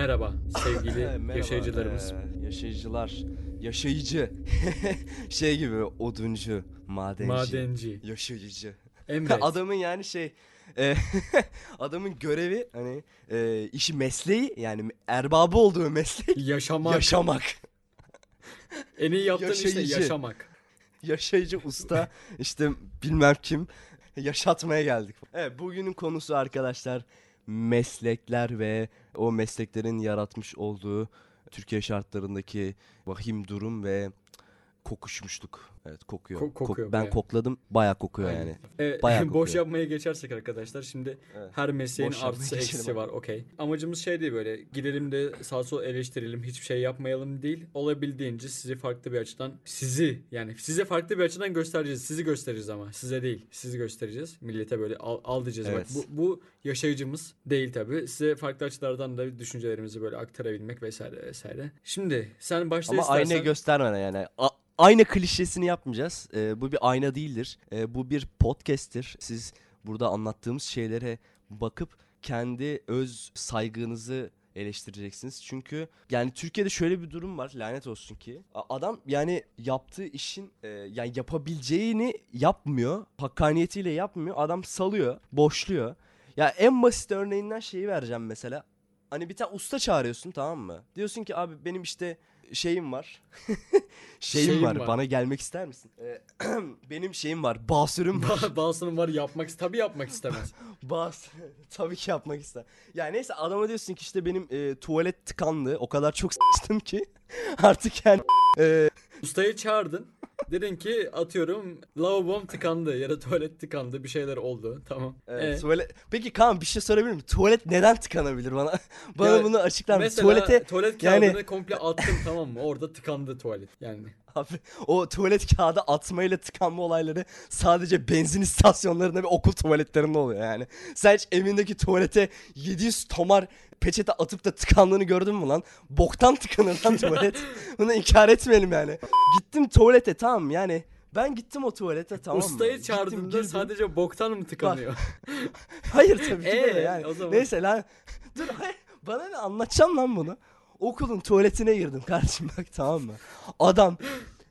Merhaba sevgili Merhaba, yaşayıcılarımız. ee, yaşayıcılar. Yaşayıcı. şey gibi oduncu, madenci. Madenci. Yaşayıcı. Emret. Adamın yani şey e, adamın görevi hani e, işi mesleği yani erbabı olduğu meslek Yaşamak. yaşamak. en iyi yaptığın işte Yaşayıcı. yaşamak. Yaşayıcı usta işte bilmem kim yaşatmaya geldik. Evet bugünün konusu arkadaşlar meslekler ve o mesleklerin yaratmış olduğu Türkiye şartlarındaki vahim durum ve kokuşmuşluk. Evet kokuyor. Ko- kokuyor ben bayağı. kokladım bayağı kokuyor Aynen. yani. Evet, Bayağı boş kokuyor. yapmaya geçersek arkadaşlar şimdi Evet. her mesleğin Boş artısı eksisi var okey. Amacımız şey değil böyle gidelim de sağ sol eleştirelim hiçbir şey yapmayalım değil. Olabildiğince sizi farklı bir açıdan sizi yani size farklı bir açıdan göstereceğiz. Sizi göstereceğiz ama size değil sizi göstereceğiz. Millete böyle al, al diyeceğiz. Evet. Bak bu, bu yaşayıcımız değil tabi. Size farklı açılardan da düşüncelerimizi böyle aktarabilmek vesaire vesaire. Şimdi sen başta Ama istersen. ayna göstermeden yani. A- ayna klişesini yapmayacağız. Ee, bu bir ayna değildir. Ee, bu bir podcast'tir. Siz burada anlattığımız şeylere bakıp kendi öz saygınızı eleştireceksiniz. Çünkü yani Türkiye'de şöyle bir durum var lanet olsun ki. Adam yani yaptığı işin e, yani yapabileceğini yapmıyor. Hakkaniyetiyle yapmıyor. Adam salıyor, boşluyor. Ya en basit örneğinden şeyi vereceğim mesela. Hani bir tane usta çağırıyorsun tamam mı? Diyorsun ki abi benim işte şeyim var. şeyim, Şeyim var. var. Bana gelmek ister misin? Ee, benim şeyim var. Basürüm var. Ba- Bazısının var yapmak tabi yapmak istemez. Bas. Tabii ki yapmak ister. Ya neyse adama diyorsun ki işte benim e, tuvalet tıkandı. O kadar çok s**tım ki. Artık yani e, Ustayı çağırdın. Dedin ki atıyorum lavabom tıkandı ya da tuvalet tıkandı bir şeyler oldu. Tamam. evet, Ee, tuvalet... Peki Kaan bir şey sorabilir miyim? Tuvalet neden tıkanabilir bana? bana Ya, bunu açıklar mısın? Tuvalete tuvalet yani- kağıdını komple attım tamam mı? Orada tıkandı tuvalet yani. Abi o tuvalet kağıdı atmayla tıkanma olayları sadece benzin istasyonlarında ve okul tuvaletlerinde oluyor yani. Sen hiç evindeki tuvalete 700 tomar peçete atıp da tıkandığını gördün mü lan? Boktan tıkanır lan tuvalet. Bunu inkar etmeyelim yani. Gittim tuvalete tamam yani. Ben gittim o tuvalete tamam mı? Ustayı Gittim, girdim. sadece boktan mı tıkanıyor? Hayır tabii ki Ee, yani. o zaman- Neyse lan. Dur hayır. Bana ne anlatacağım lan bunu. Okulun tuvaletine girdim kardeşim bak tamam mı? Adam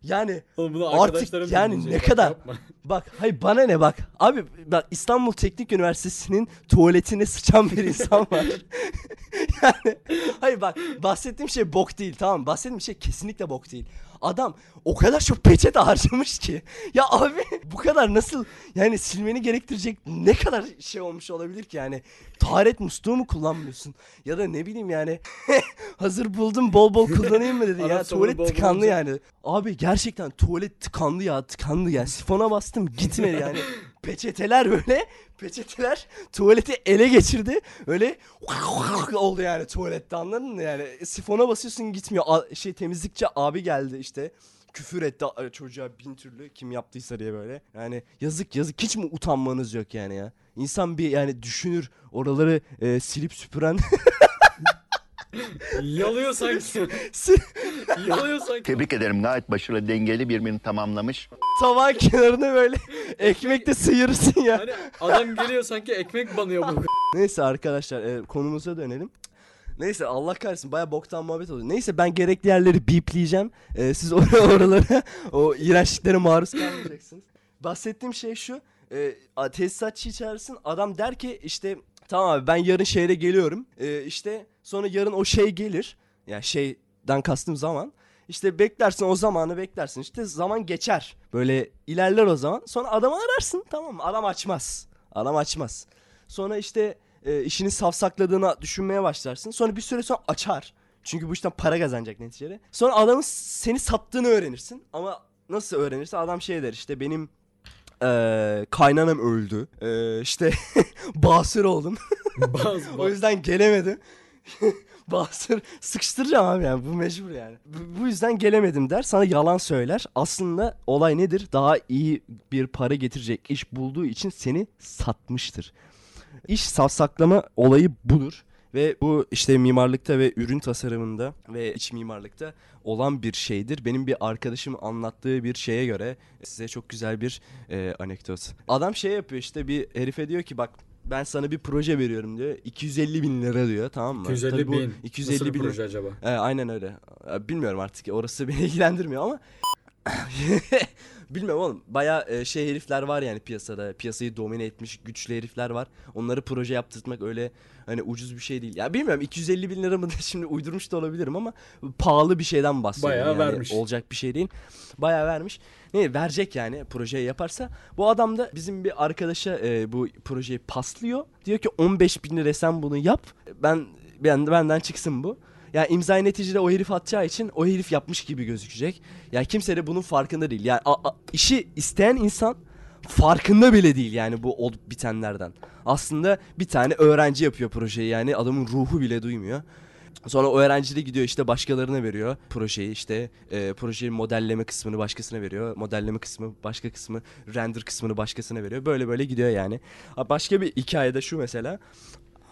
yani Oğlum bunu Artık arkadaşlarım yani dinleyecek, ne bak kadar- yapma. Bak hayır bana ne bak. Abi bak İstanbul Teknik Üniversitesi'nin tuvaletine sıçan bir insan var. yani hayır bak bahsettiğim şey bok değil tamam? Bahsettiğim şey kesinlikle bok değil. Adam o kadar çok peçete harcamış ki. Ya abi bu kadar nasıl yani silmeni gerektirecek ne kadar şey olmuş olabilir ki yani. Taharet musluğu mu kullanmıyorsun? Ya da ne bileyim yani hazır buldum bol bol kullanayım mı dedi Adam ya. sonra Tuvalet bol bol tıkandı olacak. yani. Abi gerçekten tuvalet tıkandı ya tıkandı ya. Sifona bastım gitmedi yani. Peçeteler böyle peçeteler tuvaleti ele geçirdi. Öyle oldu yani tuvalette anladın mı yani. Sifona basıyorsun gitmiyor. A- şey temizlikçi abi geldi işte. Küfür etti çocuğa bin türlü kim yaptıysa diye böyle. Yani yazık yazık hiç mi utanmanız yok yani ya. İnsan bir yani düşünür oraları e, silip süpüren Yalıyor sanki. Yalıyor sanki. Tebrik ederim gayet başarılı dengeli birbirini tamamlamış. tavan kenarını böyle ekmekle sıyırırsın ya. Hani adam geliyor sanki ekmek banıyor bu. Neyse arkadaşlar e, konumuza dönelim. Neyse Allah kahretsin baya boktan muhabbet oldu. Neyse ben gerekli yerleri bipleyeceğim. E, siz or oralara o iğrençliklere maruz kalmayacaksınız. Bahsettiğim şey şu. E, tesisatçıyı çağırırsın. Adam der ki işte tamam abi ben yarın şehre geliyorum. E, işte sonra yarın o şey gelir. Ya yani şeyden kastım zaman. İşte beklersin o zamanı beklersin. İşte zaman geçer. Böyle ilerler o zaman. Sonra adamı ararsın tamam mı? Adam açmaz. Adam açmaz. Sonra işte e, işini safsakladığını düşünmeye başlarsın. Sonra bir süre sonra açar. Çünkü bu işten para kazanacak neticede. Sonra adamın seni sattığını öğrenirsin. Ama nasıl öğrenirse adam şey der işte benim e, kaynanam öldü. E, işte basur oldum. Bazı o yüzden gelemedim. Basır sıkıştıracağım abi yani bu mecbur yani. Bu, bu yüzden gelemedim der sana yalan söyler. Aslında olay nedir? Daha iyi bir para getirecek iş bulduğu için seni satmıştır. İş savsaklama olayı budur. Ve bu işte mimarlıkta ve ürün tasarımında ve iç mimarlıkta olan bir şeydir. Benim bir arkadaşım anlattığı bir şeye göre size çok güzel bir e, anekdot. Adam şey yapıyor işte bir herife diyor ki bak ben sana bir proje veriyorum diyor. 250 bin lira diyor tamam mı? 250 Tabii bin. 250 Nasıl bin proje acaba? E, aynen öyle. E, bilmiyorum artık orası beni ilgilendirmiyor ama Bilmiyorum oğlum. Baya e, şey herifler var yani piyasada. Piyasayı domine etmiş güçlü herifler var. Onları proje yaptırtmak öyle hani ucuz bir şey değil. Ya bilmiyorum 250 bin lira mı şimdi uydurmuş da olabilirim ama pahalı bir şeyden bahsediyorum. Bayağı yani. vermiş. Olacak bir şey değil. Bayağı vermiş. Ne verecek yani projeyi yaparsa. Bu adam da bizim bir arkadaşa e, bu projeyi paslıyor. Diyor ki 15 bin lira sen bunu yap. Ben, ben benden çıksın bu. Ya imzayı neticede o herif atacağı için o herif yapmış gibi gözükecek. Ya kimse de bunun farkında değil. Yani a- a- işi isteyen insan farkında bile değil yani bu olup bitenlerden. Aslında bir tane öğrenci yapıyor projeyi yani adamın ruhu bile duymuyor. Sonra o öğrenci de gidiyor işte başkalarına veriyor projeyi işte e, projenin modelleme kısmını başkasına veriyor. Modelleme kısmı başka kısmı render kısmını başkasına veriyor. Böyle böyle gidiyor yani. Başka bir hikayede şu mesela.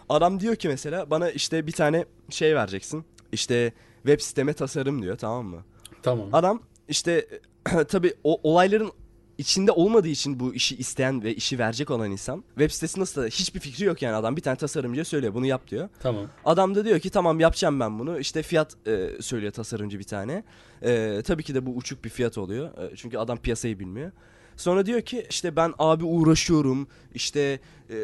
Adam diyor ki mesela bana işte bir tane şey vereceksin. İşte web siteme tasarım diyor tamam mı? Tamam. Adam işte tabi o olayların içinde olmadığı için bu işi isteyen ve işi verecek olan insan web sitesi nasıl hiçbir fikri yok yani adam bir tane tasarımcıya söylüyor bunu yap diyor. Tamam. Adam da diyor ki tamam yapacağım ben bunu. İşte fiyat e, söylüyor tasarımcı bir tane. E, tabii ki de bu uçuk bir fiyat oluyor. E, çünkü adam piyasayı bilmiyor. Sonra diyor ki işte ben abi uğraşıyorum. İşte e,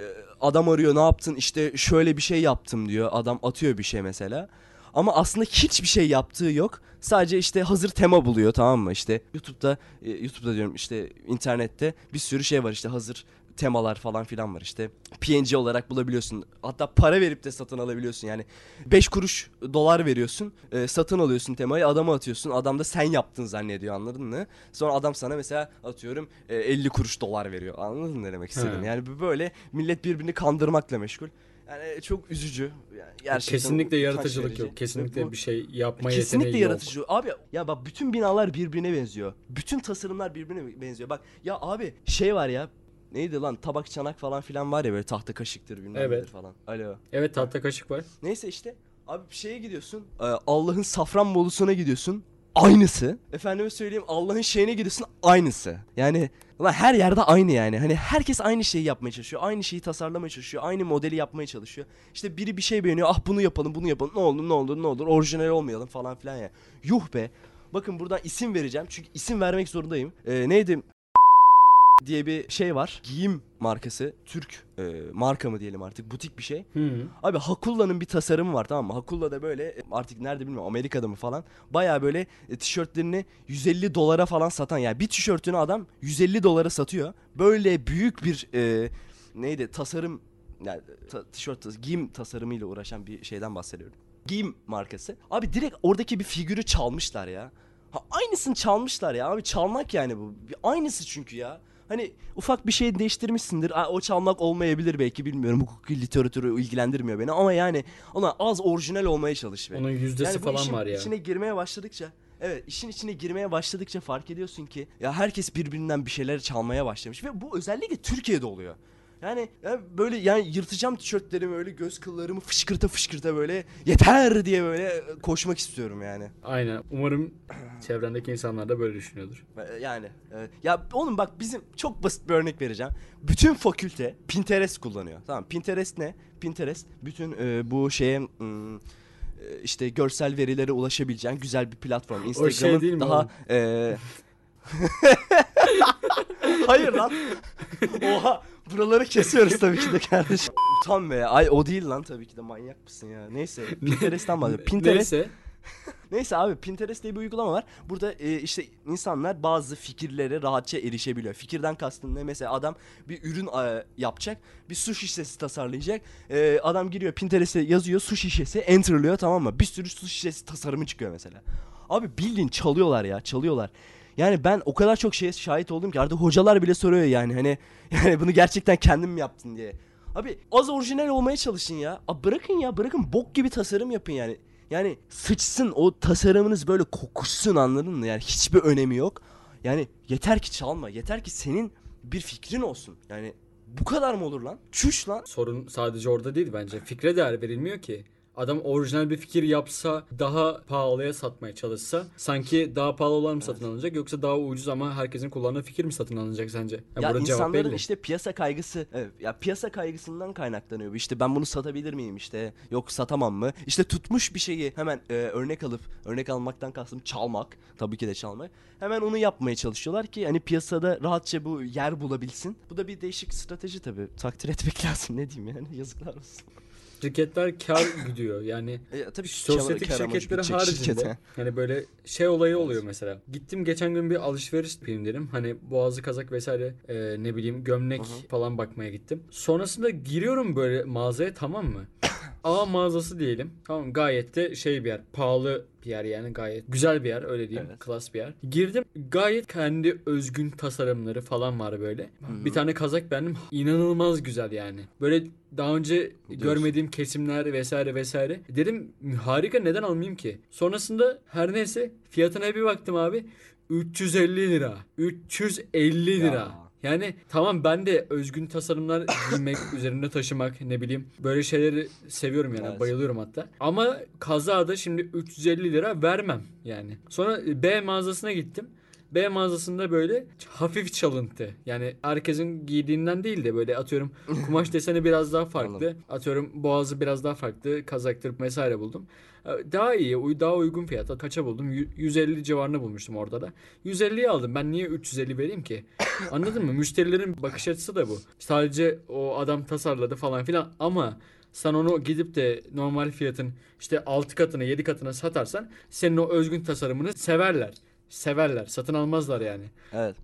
adam arıyor ne yaptın? İşte şöyle bir şey yaptım diyor. Adam atıyor bir şey mesela. Ama aslında hiçbir şey yaptığı yok. Sadece işte hazır tema buluyor tamam mı? İşte YouTube'da e, YouTube'da diyorum işte internette bir sürü şey var işte hazır temalar falan filan var işte. PNG olarak bulabiliyorsun. Hatta para verip de satın alabiliyorsun. Yani 5 kuruş dolar veriyorsun. e, satın alıyorsun temayı adama atıyorsun. Adam da sen yaptın zannediyor anladın mı? Sonra adam sana mesela atıyorum e, 50 kuruş dolar veriyor. Anladın mı ne demek istedim? He. Yani böyle millet birbirini kandırmakla meşgul. Yani çok üzücü. Yani gerçekten Kesinlikle yaratıcılık verici. yok. Kesinlikle Bu- bir şey yapma Kesinlikle yeteneği yok. yaratıcı. Abi ya bak bütün binalar birbirine benziyor. Bütün tasarımlar birbirine benziyor. Bak ya abi şey var ya neydi lan tabak çanak falan filan var ya böyle tahta kaşıktır bilmem Evet. nedir falan. Alo. Evet tahta kaşık var. Neyse işte abi bir şeye gidiyorsun. e, Allah'ın Safranbolu'suna gidiyorsun. Aynısı. Efendime söyleyeyim Allah'ın şeyine gidiyorsun aynısı. Yani ulan her yerde aynı yani. Hani herkes aynı şeyi yapmaya çalışıyor. Aynı şeyi tasarlamaya çalışıyor. Aynı modeli yapmaya çalışıyor. İşte biri bir şey beğeniyor. Ah bunu yapalım bunu yapalım. Ne olur ne olur ne olur. Orijinal olmayalım falan filan ya. Yuh be. Bakın buradan isim vereceğim. Çünkü isim vermek zorundayım. Ee, neydi? Diye bir şey var. Giyim markası. Türk e, marka mı diyelim artık. Butik bir şey. Hı. Abi Hakulla'nın bir tasarımı var tamam mı? Hakulla da böyle e, artık nerede bilmiyorum Amerika'da mı falan. Baya böyle e, tişörtlerini 150 dolara falan satan yani bir tişörtünü adam 150 dolara satıyor. Böyle büyük bir e, neydi tasarım yani ta- tişört giyim tasarımıyla uğraşan bir şeyden bahsediyorum. Giyim markası. Abi direkt oradaki bir figürü çalmışlar ya. Ha, aynısını çalmışlar ya abi çalmak yani bu. Aynısı çünkü ya. Hani ufak bir şey değiştirmişsindir. O çalmak olmayabilir belki bilmiyorum. Hukuki literatürü ilgilendirmiyor beni ama yani ona az orijinal olmaya çalış be. Onun yüzdesi Yani bu falan işin var ya. içine girmeye başladıkça Evet işin içine girmeye başladıkça fark ediyorsun ki ya herkes birbirinden bir şeyler çalmaya başlamış ve bu özellikle Türkiye'de oluyor. Yani ya böyle yani yırtacağım tişörtlerimi öyle göz kıllarımı fışkırta fışkırta böyle yeter diye böyle koşmak istiyorum yani. Aynen. Umarım çevrendeki insanlar da böyle düşünüyordur. E, Yani e, ya oğlum bak bizim çok basit bir örnek vereceğim. Bütün fakülte Pinterest kullanıyor. Tamam Pinterest ne? Pinterest bütün e, bu şeye hmm, e, işte görsel verilere ulaşabileceğin güzel bir platform. Instagram'ın şey değil mi daha e, Hayır lan. Oha. Buraları kesiyoruz tabii ki de kardeşim. Utan be. Ay o değil lan tabii ki de manyak mısın ya. Neyse. Pinterest'ten bahsediyorum. Pinterest Neyse. Neyse abi Pinterest diye bir uygulama var. Burada e, işte insanlar bazı fikirlere rahatça erişebiliyor. Fikirden kastım ne? Mesela adam bir ürün e, yapacak. Bir su şişesi tasarlayacak. E, adam giriyor Pinterest'e yazıyor su şişesi. Enter'lıyor tamam mı? Bir sürü su şişesi tasarımı çıkıyor mesela. Abi bildiğin çalıyorlar ya çalıyorlar. Yani ben o kadar çok şeye şahit oldum ki artık hocalar bile soruyor yani hani yani bunu gerçekten kendin mi yaptın diye. Abi az orijinal olmaya çalışın ya. Abi bırakın ya bırakın bok gibi tasarım yapın yani. Yani sıçsın o tasarımınız böyle kokuşsun anladın mı? Yani hiçbir önemi yok. Yani yeter ki çalma. Yeter ki senin bir fikrin olsun. Yani bu kadar mı olur lan? Çüş lan. Sorun sadece orada değil bence. Fikre değer verilmiyor ki. Adam orijinal bir fikir yapsa daha pahalıya satmaya çalışsa sanki daha pahalı olan mı satın alınacak yoksa daha ucuz ama herkesin kullandığı fikir mi satın alınacak sence? Yani Ya burada cevap insanların belli. işte piyasa kaygısı, evet, ya piyasa kaygısından kaynaklanıyor. İşte ben bunu satabilir miyim işte, yok satamam mı? İşte tutmuş bir şeyi hemen e, örnek alıp, örnek almaktan kastım çalmak, tabii ki de çalmak. Hemen onu yapmaya çalışıyorlar ki hani piyasada rahatça bu yer bulabilsin. Bu da bir değişik strateji tabii. Takdir etmek lazım ne diyeyim yani yazıklar olsun. Şirketler kar gidiyor yani. E, tabii Sosyetik kar şirketleri haricinde şirkete. hani böyle şey olayı oluyor mesela. Gittim geçen gün bir alışveriş yapayım dedim. Hani boğazı kazak vesaire e, ne bileyim gömlek falan bakmaya gittim. Sonrasında giriyorum böyle mağazaya tamam mı? A mağazası diyelim. Tamam gayet de şey bir yer. Pahalı bir yer yani gayet. Güzel bir yer öyle diyeyim. Evet. Klas bir yer. Girdim gayet kendi özgün tasarımları falan var böyle. Bir tane kazak beğendim. İnanılmaz güzel yani. Böyle daha önce görmediğim kesimler vesaire vesaire. Dedim harika neden almayayım ki? Sonrasında her neyse fiyatına bir baktım abi. 350 lira. 350 lira. Ya. Yani tamam ben de özgün tasarımlar giymek, üzerinde taşımak ne bileyim böyle şeyleri seviyorum yani Evet. bayılıyorum hatta. Ama kazada şimdi 350 lira vermem yani. Sonra B mağazasına gittim. B mağazasında böyle hafif çalıntı. Yani herkesin giydiğinden değil de böyle atıyorum kumaş deseni biraz daha farklı. Atıyorum boğazı biraz daha farklı. Kazaktır vesaire buldum. Ee, Daha iyi, daha uygun fiyata. Kaça buldum? Yü- 150 civarında bulmuştum orada da. 150'ye aldım. Ben niye 350 vereyim ki? Anladın mı? Müşterilerin bakış açısı da bu. Sadece o adam tasarladı falan filan ama sen onu gidip de normal fiyatın işte 6 katına 7 katına satarsan senin o özgün tasarımını severler. Severler. Satın almazlar yani. Evet.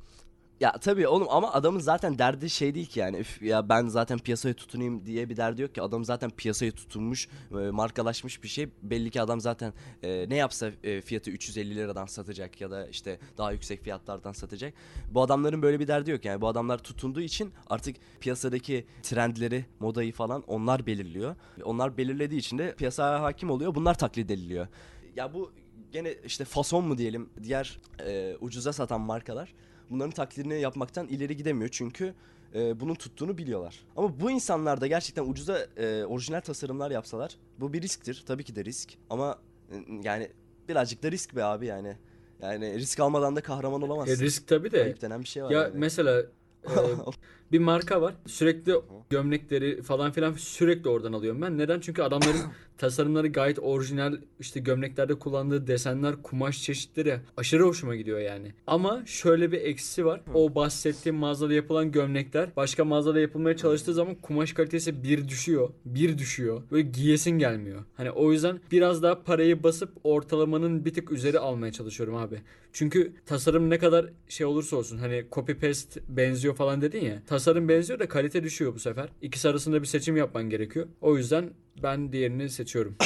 Ya tabii oğlum ama adamın zaten derdi şey değil ki yani üf, ya ben zaten piyasaya tutunayım diye bir derdi yok ki adam zaten piyasaya tutunmuş e, markalaşmış bir şey belli ki adam zaten e, ne yapsa e, fiyatı 350 liradan satacak ya da işte daha yüksek fiyatlardan satacak bu adamların böyle bir derdi yok yani bu adamlar tutunduğu için artık piyasadaki trendleri modayı falan onlar belirliyor onlar belirlediği için de piyasaya hakim oluyor bunlar taklit ediliyor ya bu gene işte fason mu diyelim diğer e, ucuza satan markalar bunların taklidini yapmaktan ileri gidemiyor çünkü e, bunun tuttuğunu biliyorlar. Ama bu insanlar da gerçekten ucuza e, orijinal tasarımlar yapsalar bu bir risktir. Tabii ki de risk ama e, yani birazcık da risk be abi yani. Yani risk almadan da kahraman E, olamazsın. risk tabii de. Ayıp denen bir şey var. Ya yani. mesela e, bir marka var. Sürekli gömlekleri falan filan sürekli oradan alıyorum ben. Neden? Çünkü adamların tasarımları gayet orijinal. İşte gömleklerde kullandığı desenler, kumaş çeşitleri aşırı hoşuma gidiyor yani. Ama şöyle bir eksisi var. O bahsettiğim mağazada yapılan gömlekler başka mağazada yapılmaya çalıştığı zaman kumaş kalitesi bir düşüyor. Bir düşüyor. Böyle giyesin gelmiyor. Hani o yüzden biraz daha parayı basıp ortalamanın bir tık üzeri almaya çalışıyorum abi. Çünkü tasarım ne kadar şey olursa olsun hani copy paste benziyor falan dedin ya. Tasarım benziyor da kalite düşüyor bu sefer. İkisi arasında bir seçim yapman gerekiyor. O yüzden ben diğerini seçiyorum.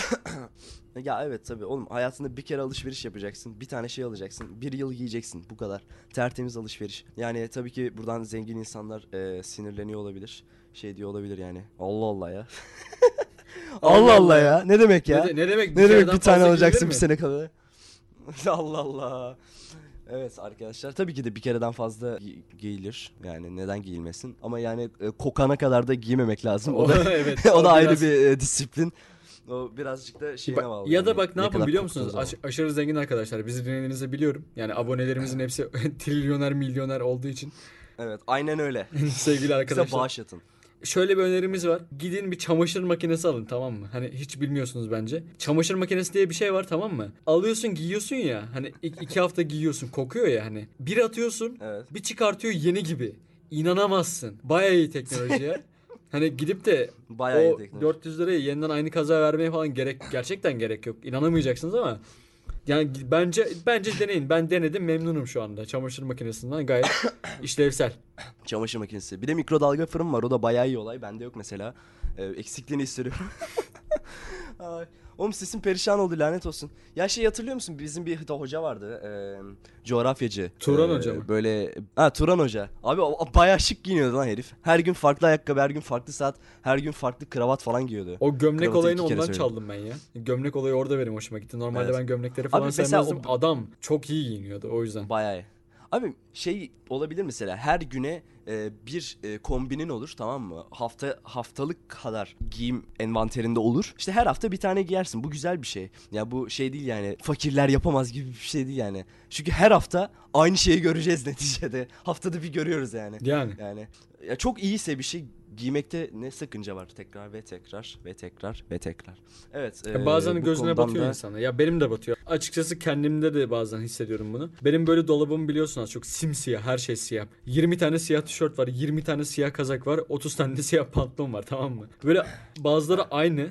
Ya evet tabii oğlum hayatında bir kere alışveriş yapacaksın. Bir tane şey alacaksın. Bir yıl giyeceksin. Bu kadar. Tertemiz alışveriş. Yani tabii ki buradan zengin insanlar e, sinirleniyor olabilir. Şey diyor olabilir yani. Allah Allah ya. Allah Allah ya. Ne demek ya? Ne, de- ne demek? Ne demek bir tane alacaksın bir sene kadar? Allah Allah. Evet arkadaşlar tabii ki de bir kereden fazla gi- giyilir. Yani neden giyilmesin? Ama yani e, kokana kadar da giymemek lazım. O da evet. o da ayrı biraz- bir e, disiplin. O birazcık da şeyine Ba- bağlı. ya da yani bak ne, yapın kadar biliyor koktuğu musunuz? zaman. Aş- aşırı zengin arkadaşlar. Bizi dinlediğinizi biliyorum. Yani abonelerimizin hepsi trilyoner milyoner olduğu için. Evet aynen öyle. Sevgili Bize arkadaşlar. bağış atın. Şöyle bir önerimiz var. Gidin bir çamaşır makinesi alın tamam mı? Hani hiç bilmiyorsunuz bence. Çamaşır makinesi diye bir şey var tamam mı? Alıyorsun giyiyorsun ya. Hani ik- iki hafta giyiyorsun kokuyor ya hani. Bir atıyorsun Evet. bir çıkartıyor yeni gibi. İnanamazsın. Bayağı iyi teknoloji ya. Hani gidip de Bayağı o teknoloji. 400 liraya yeniden aynı kaza vermeye falan gerek gerçekten gerek yok. İnanamayacaksınız ama yani bence bence deneyin. Ben denedim memnunum şu anda. Çamaşır makinesinden gayet işlevsel. Çamaşır makinesi. Bir de mikrodalga fırın var. O da bayağı iyi olay. Bende yok mesela. Ee, eksikliğini hissediyorum. Oğlum sesin perişan oldu lanet olsun. Ya şey hatırlıyor musun? Bizim bir hoca vardı. E, coğrafyacı. Turan Ee, Hoca mı? Böyle ha Turan Hoca. Abi o, o bayağı şık giyiniyordu lan herif. Her gün farklı ayakkabı, her gün farklı saat, her gün farklı kravat falan giyiyordu. O gömlek Kravatı olayını ondan söyledim. çaldım ben ya. Gömlek olayı orada benim hoşuma gitti. Normalde Evet. ben gömlekleri falan Abi sevmezdim. Adam çok iyi giyiniyordu o yüzden. Bayağı. Abi şey olabilir mesela her güne e, bir e, kombinin olur tamam mı? Hafta haftalık kadar giyim envanterinde olur. İşte her hafta bir tane giyersin. Bu güzel bir şey. Ya bu şey değil yani fakirler yapamaz gibi bir şey değil yani. Çünkü her hafta aynı şeyi göreceğiz neticede. Haftada bir görüyoruz yani. Yani. Yani ya çok iyiyse bir şey giymekte ne sakınca var tekrar ve tekrar ve tekrar ve tekrar. Evet. E, bazen bu gözüne batıyor da- insana. Ya benim de batıyor. Açıkçası kendimde de bazen hissediyorum bunu. Benim böyle dolabım biliyorsun az çok simsiyah. Her şey siyah. 20 tane siyah tişört var. 20 tane siyah kazak var. 30 tane de siyah pantolon var tamam mı? Böyle bazıları aynı.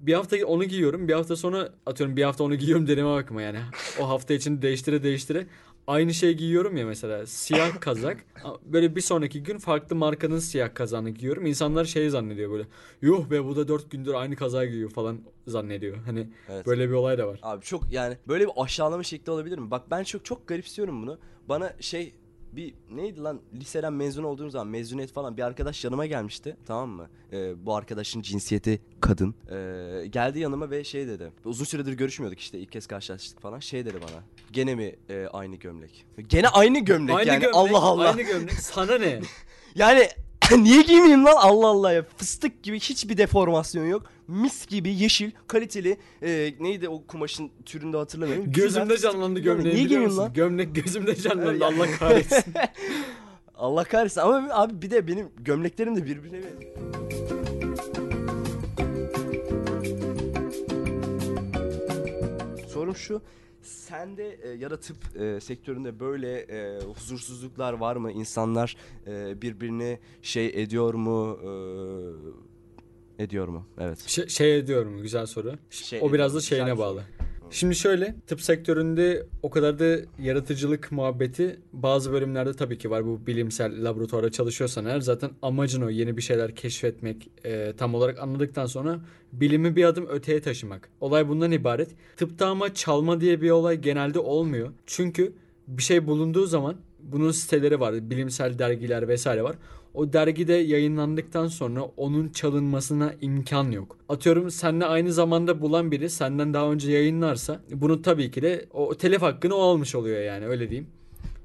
Bir hafta onu giyiyorum. Bir hafta sonra atıyorum bir hafta onu giyiyorum deneme bakma yani. O hafta içinde değiştire değiştire. Aynı şey giyiyorum ya mesela siyah kazak. Böyle bir sonraki gün farklı markanın siyah kazağını giyiyorum. İnsanlar şey zannediyor böyle. Yuh be bu da 4 gündür aynı kazağı giyiyor falan zannediyor. Hani Evet. böyle bir olay da var. Abi çok yani böyle bir aşağılama şekli olabilir mi? Bak ben çok çok garipsiyorum bunu. Bana şey bir neydi lan liseden mezun olduğum zaman mezuniyet falan bir arkadaş yanıma gelmişti tamam mı? Ee, bu arkadaşın cinsiyeti kadın. Ee, geldi yanıma ve şey dedi. Uzun süredir görüşmüyorduk işte ilk kez karşılaştık falan. Şey dedi bana. Gene mi e, aynı gömlek? Gene aynı gömlek Aynı yani gömlek, Allah Allah. Aynı gömlek. Sana ne? Yani niye giymeyeyim lan Allah Allah ya. Fıstık gibi hiçbir deformasyon yok. Mis gibi yeşil, kaliteli. e, neydi o kumaşın türünde hatırlamıyorum. Güzel Gözümde fıstık canlandı gömleği Niye biliyor giymeyeyim musun? lan? Gömlek gözümde canlandı. Allah kahretsin. Allah kahretsin ama abi bir de benim gömleklerim de birbirine Sorum şu sende e, ya da tıp e, sektöründe böyle e, huzursuzluklar var mı? İnsanlar e, birbirini şey ediyor mu? E, ediyor mu? Evet. Şey, şey ediyorum güzel soru. Şey o biraz da şeyine bağlı. soru. Şimdi şöyle tıp sektöründe o kadar da yaratıcılık muhabbeti bazı bölümlerde tabii ki var. Bu bilimsel laboratuvarda çalışıyorsan eğer zaten amacın o yeni bir şeyler keşfetmek e, tam olarak anladıktan sonra bilimi bir adım öteye taşımak. Olay bundan ibaret. Tıpta ama çalma diye bir olay genelde olmuyor. Çünkü bir şey bulunduğu zaman bunun siteleri var. Bilimsel dergiler vesaire var. O dergide yayınlandıktan sonra onun çalınmasına imkan yok. Atıyorum seninle aynı zamanda bulan biri senden daha önce yayınlarsa bunu tabii ki de o telif hakkını o almış oluyor yani öyle diyeyim.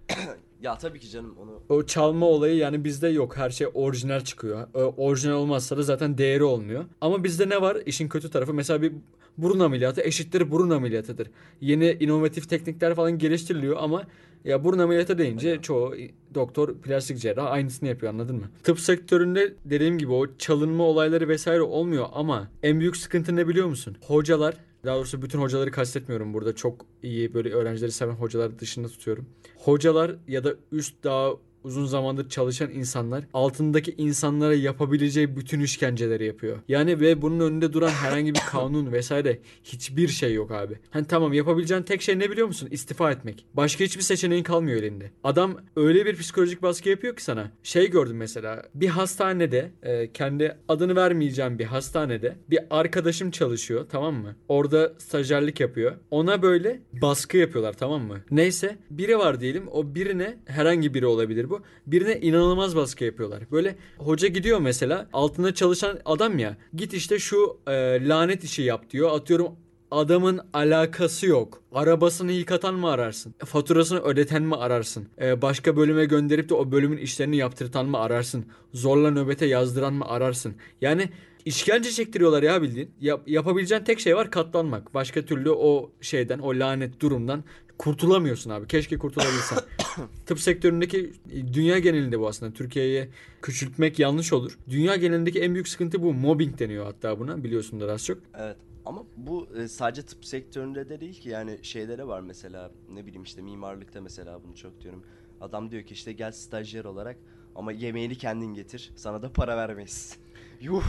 Ya tabii ki canım onu O çalma olayı yani bizde yok. Her şey orijinal çıkıyor. O, orijinal olmazsa da zaten değeri olmuyor. Ama bizde ne var? İşin kötü tarafı mesela bir burun ameliyatı eşittir burun ameliyatıdır. Yeni inovatif teknikler falan geliştiriliyor ama ya burun ameliyatı deyince çoğu doktor plastik cerrah aynısını yapıyor anladın mı? Tıp sektöründe dediğim gibi o çalınma olayları vesaire olmuyor ama en büyük sıkıntı ne biliyor musun? Hocalar daha doğrusu bütün hocaları kastetmiyorum burada. Çok iyi böyle öğrencileri seven hocalar dışında tutuyorum. Hocalar ya da üst daha uzun zamandır çalışan insanlar altındaki insanlara yapabileceği bütün işkenceleri yapıyor. Yani ve bunun önünde duran herhangi bir kanun vesaire hiçbir şey yok abi. Hani tamam yapabileceğin tek şey ne biliyor musun? İstifa etmek. Başka hiçbir seçeneğin kalmıyor elinde. Adam öyle bir psikolojik baskı yapıyor ki sana. Şey gördüm mesela bir hastanede e, kendi adını vermeyeceğim bir hastanede bir arkadaşım çalışıyor tamam mı? Orada stajyerlik yapıyor. Ona böyle baskı yapıyorlar tamam mı? Neyse biri var diyelim o birine herhangi biri olabilir bu. Birine inanılmaz baskı yapıyorlar. Böyle hoca gidiyor mesela altında çalışan adam ya git işte şu e, lanet işi yap diyor. Atıyorum Adamın alakası yok. Arabasını yıkatan mı ararsın? Faturasını ödeten mi ararsın? Ee, başka bölüme gönderip de o bölümün işlerini yaptırtan mı ararsın? Zorla nöbete yazdıran mı ararsın? Yani işkence çektiriyorlar ya bildiğin. Yap- yapabileceğin tek şey var katlanmak. Başka türlü o şeyden, o lanet durumdan kurtulamıyorsun abi. Keşke kurtulabilsen. Tıp sektöründeki dünya genelinde bu aslında. Türkiye'ye küçültmek yanlış olur. Dünya genelindeki en büyük sıkıntı bu. Mobbing deniyor hatta buna. Biliyorsundur az çok. Evet. Ama bu e, sadece tıp sektöründe de değil ki yani şeylere var mesela ne bileyim işte mimarlıkta mesela bunu çok diyorum. Adam diyor ki işte gel stajyer olarak ama yemeğini kendin getir sana da para vermeyiz. Yuh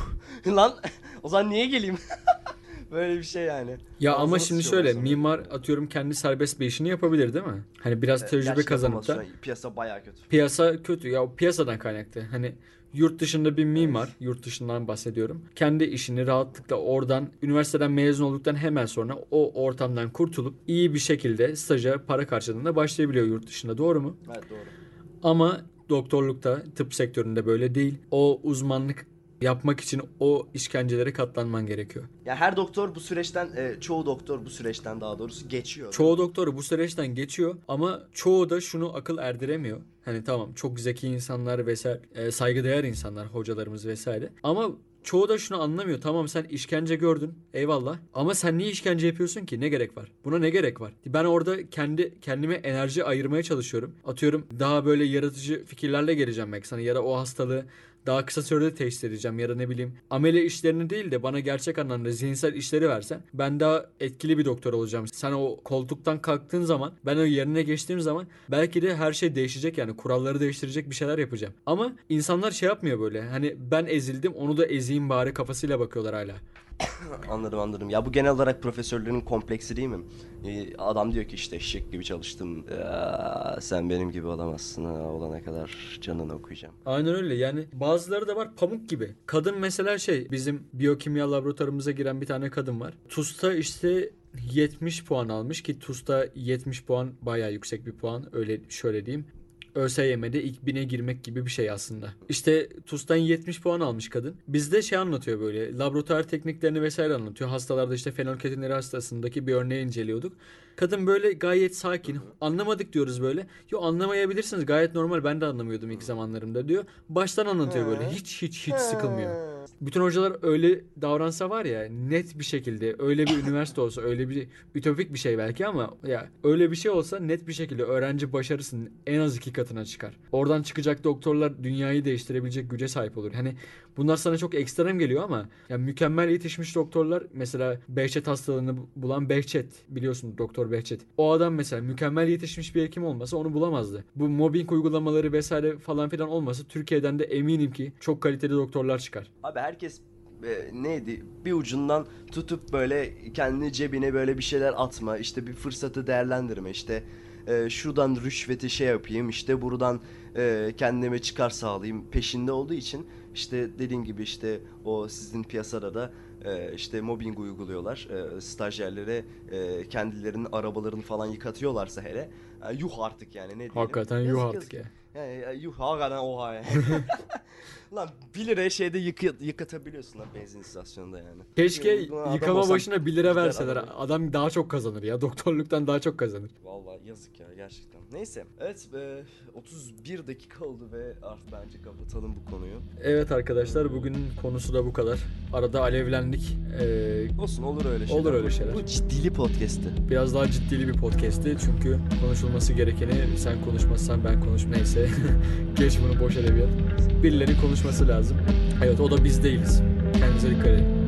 lan o zaman niye geleyim? Böyle bir şey yani. Ya ama Ağzına şimdi sıçıyorlar şöyle sonra. mimar atıyorum kendi serbest bir işini yapabilir değil mi? Hani biraz Evet, tecrübe gerçekten kazanıp da. Piyasa bayağı kötü. piyasa kötü ya piyasadan kaynaklı. Hani yurt dışında bir mimar, yurt dışından bahsediyorum. Kendi işini rahatlıkla oradan üniversiteden mezun olduktan hemen sonra o ortamdan kurtulup iyi bir şekilde staja para karşılığında başlayabiliyor yurt dışında. Doğru mu? Evet doğru. Ama doktorlukta, tıp sektöründe böyle değil. O uzmanlık yapmak için o işkencelere katlanman gerekiyor. Ya her doktor bu süreçten e, çoğu doktor bu süreçten daha doğrusu geçiyor. Çoğu doktoru bu süreçten geçiyor ama çoğu da şunu akıl erdiremiyor. Hani tamam çok zeki insanlar vesaire, e, saygıdeğer insanlar, hocalarımız vesaire. Ama çoğu da şunu anlamıyor. Tamam sen işkence gördün. Eyvallah. Ama sen niye işkence yapıyorsun ki? Ne gerek var? Buna ne gerek var? Ben orada kendi kendime enerji ayırmaya çalışıyorum. Atıyorum daha böyle yaratıcı fikirlerle geleceğim belki sana ya da o hastalığı daha kısa sürede teşhis edeceğim ya da ne bileyim amele işlerini değil de bana gerçek anlamda zihinsel işleri versen ben daha etkili bir doktor olacağım. Sen o koltuktan kalktığın zaman ben o yerine geçtiğim zaman belki de her şey değişecek yani kuralları değiştirecek bir şeyler yapacağım. Ama insanlar şey yapmıyor böyle hani ben ezildim onu da ezeyim bari kafasıyla bakıyorlar hala. Anladım anladım. Ya bu genel olarak profesörlerin kompleksi değil mi? Ee, adam diyor ki işte eşek gibi çalıştım. Ya, sen benim gibi olamazsın ha, olana kadar canını okuyacağım. Aynen öyle yani bazıları da var pamuk gibi. Kadın mesela şey bizim biyokimya laboratuvarımıza giren bir tane kadın var. TUS'ta işte 70 puan almış ki TUS'ta 70 puan bayağı yüksek bir puan öyle şöyle diyeyim. ÖSYM'de ilk bine girmek gibi bir şey aslında. İşte TUS'tan 70 puan almış kadın. Bizde şey anlatıyor böyle laboratuvar tekniklerini vesaire anlatıyor. Hastalarda işte fenolketinleri hastasındaki bir örneği inceliyorduk. Kadın böyle gayet sakin. Anlamadık diyoruz böyle. Yo anlamayabilirsiniz gayet normal ben de anlamıyordum ilk zamanlarımda diyor. Baştan anlatıyor böyle hiç hiç hiç sıkılmıyor. Bütün hocalar öyle davransa var ya net bir şekilde öyle bir üniversite olsa öyle bir ütopik bir şey belki ama ya öyle bir şey olsa net bir şekilde öğrenci başarısının en az iki katına çıkar. Oradan çıkacak doktorlar dünyayı değiştirebilecek güce sahip olur. Hani bunlar sana çok ekstrem geliyor ama ya mükemmel yetişmiş doktorlar mesela Behçet hastalığını bulan Behçet biliyorsun doktor Behçet. O adam mesela mükemmel yetişmiş bir hekim olmasa onu bulamazdı. Bu mobbing uygulamaları vesaire falan filan olmasa Türkiye'den de eminim ki çok kaliteli doktorlar çıkar. Abi herkes e, neydi bir ucundan tutup böyle kendi cebine böyle bir şeyler atma işte bir fırsatı değerlendirme işte e, şuradan rüşveti şey yapayım işte buradan e, kendime çıkar sağlayayım peşinde olduğu için işte dediğin gibi işte o sizin piyasada da e, işte mobbing uyguluyorlar e, stajyerlere e, kendilerinin arabalarını falan yıkatıyorlarsa hele e, yuh artık yani ne diyelim. Hakikaten yuh Yazık, artık yazık. ya. Ya, yuh hakikaten oha ya. Lan 1 liraya şeyde yıkı, yıkatabiliyorsun lan benzin istasyonunda yani. Keşke adam yıkama olsam başına 1 lira verseler. alırım. Adam daha çok kazanır ya. Doktorluktan daha çok kazanır. Vallahi yazık ya gerçekten. Neyse. Evet e, 31 dakika oldu ve artık bence kapatalım bu konuyu. Evet arkadaşlar bugünün konusu da bu kadar. Arada alevlendik. Ee, Olsun olur öyle şeyler. Olur öyle şeyler. Bu ciddili podcast'ti. biraz daha ciddili bir podcast'ti. Çünkü konuşulması gerekeni sen konuşmazsan ben konuş neyse. Geç bunu boş edebiyat. Birilerinin konuşması lazım. Evet o da biz değiliz. Kendinize dikkat edin.